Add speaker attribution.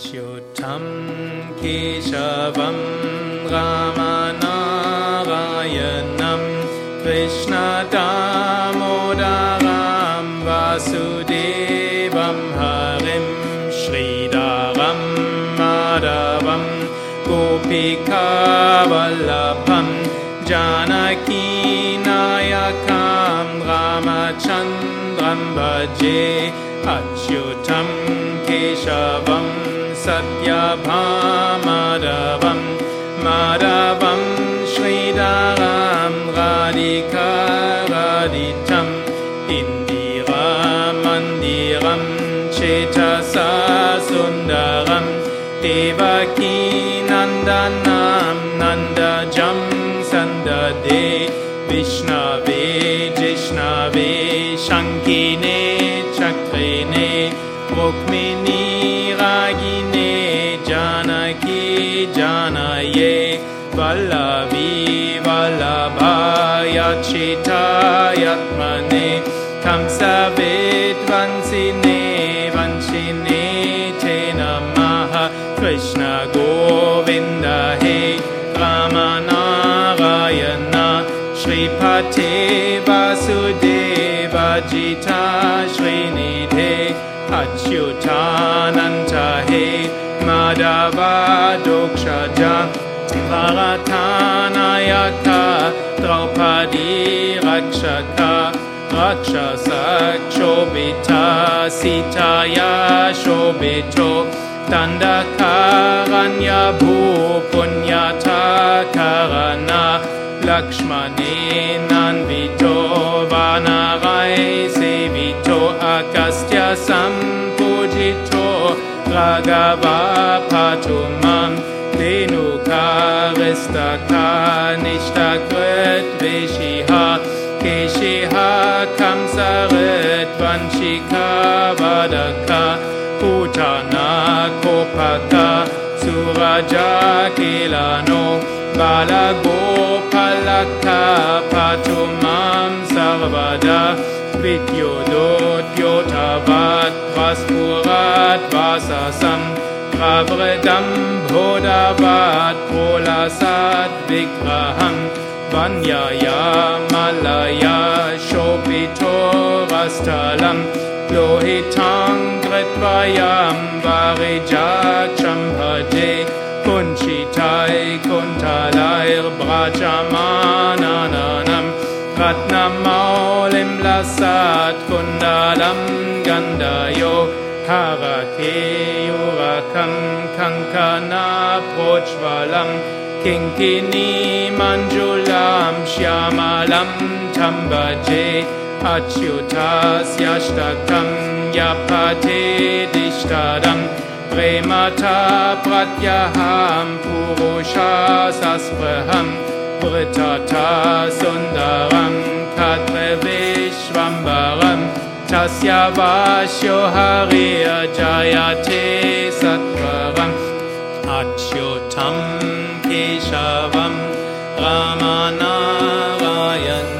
Speaker 1: अच्युतं केशवं रामनारायणं कृष्णदामोदरां वासुदेवं हरिं श्रीधरं माधवं गोपिकावल्लभं जानकीनायकां रामचन्द्रं भजे अच्युतं केशवं सत्यभामाधवं माधवं श्रीधरां राधिकाराधितम् इन्दिरामन्दिरं चेतसा सुन्दरं देवकीनन्दनं नन्दजं सन्ददे विष्णवे जिष्णवे शङ्किने चक्रिणे रुक्मिणी जानये वल्लवी वल्लभाय चितायत्मने कंसवेद्वंसिने वंशिने चे नमः। कृष्ण गोविन्द हे रामनारायण श्रीपथे वासुदेवजिता श्रीनिधे अच्युतानन्त हे Madhava Dokshaja Tiratanayaka Draupadi Rakshaka Rakshasakshobita Sitaya Shobito Dandakaranya Bhu Punyata Karana Lakshmanena Shavapatumam Tenu Karistaka Nishtakret Vishiha Keshiha Kamsaret Vanshika Vadaka Putana Kopaka Suraja Kilano Balago Palaka Patumam Sarvada Vidyodot Yotava Sasam Pravredam Bhodavat Prolasat Vigraham Vanyaya Malaya Shopito Rastalam Lohitang Gritvayam Varijacham Bhaje Kunchitai Kuntalair Brachamananam Ratnamaulim Lasat Kundalam Gandayo कङ्कनाप्रोज्वलम् किङ्किनी मञ्जुलां श्यामलं तं भजे अच्युतास्यष्टकं यपथेदिष्टदं प्रेमथा प्रत्यहं पुरुषा सस्पृहं वृथथा सुन्दरं कद्रविश्वम्बरं शस्य वा show ह सत्वरम्। अच्युतं केशवं रामनारायण।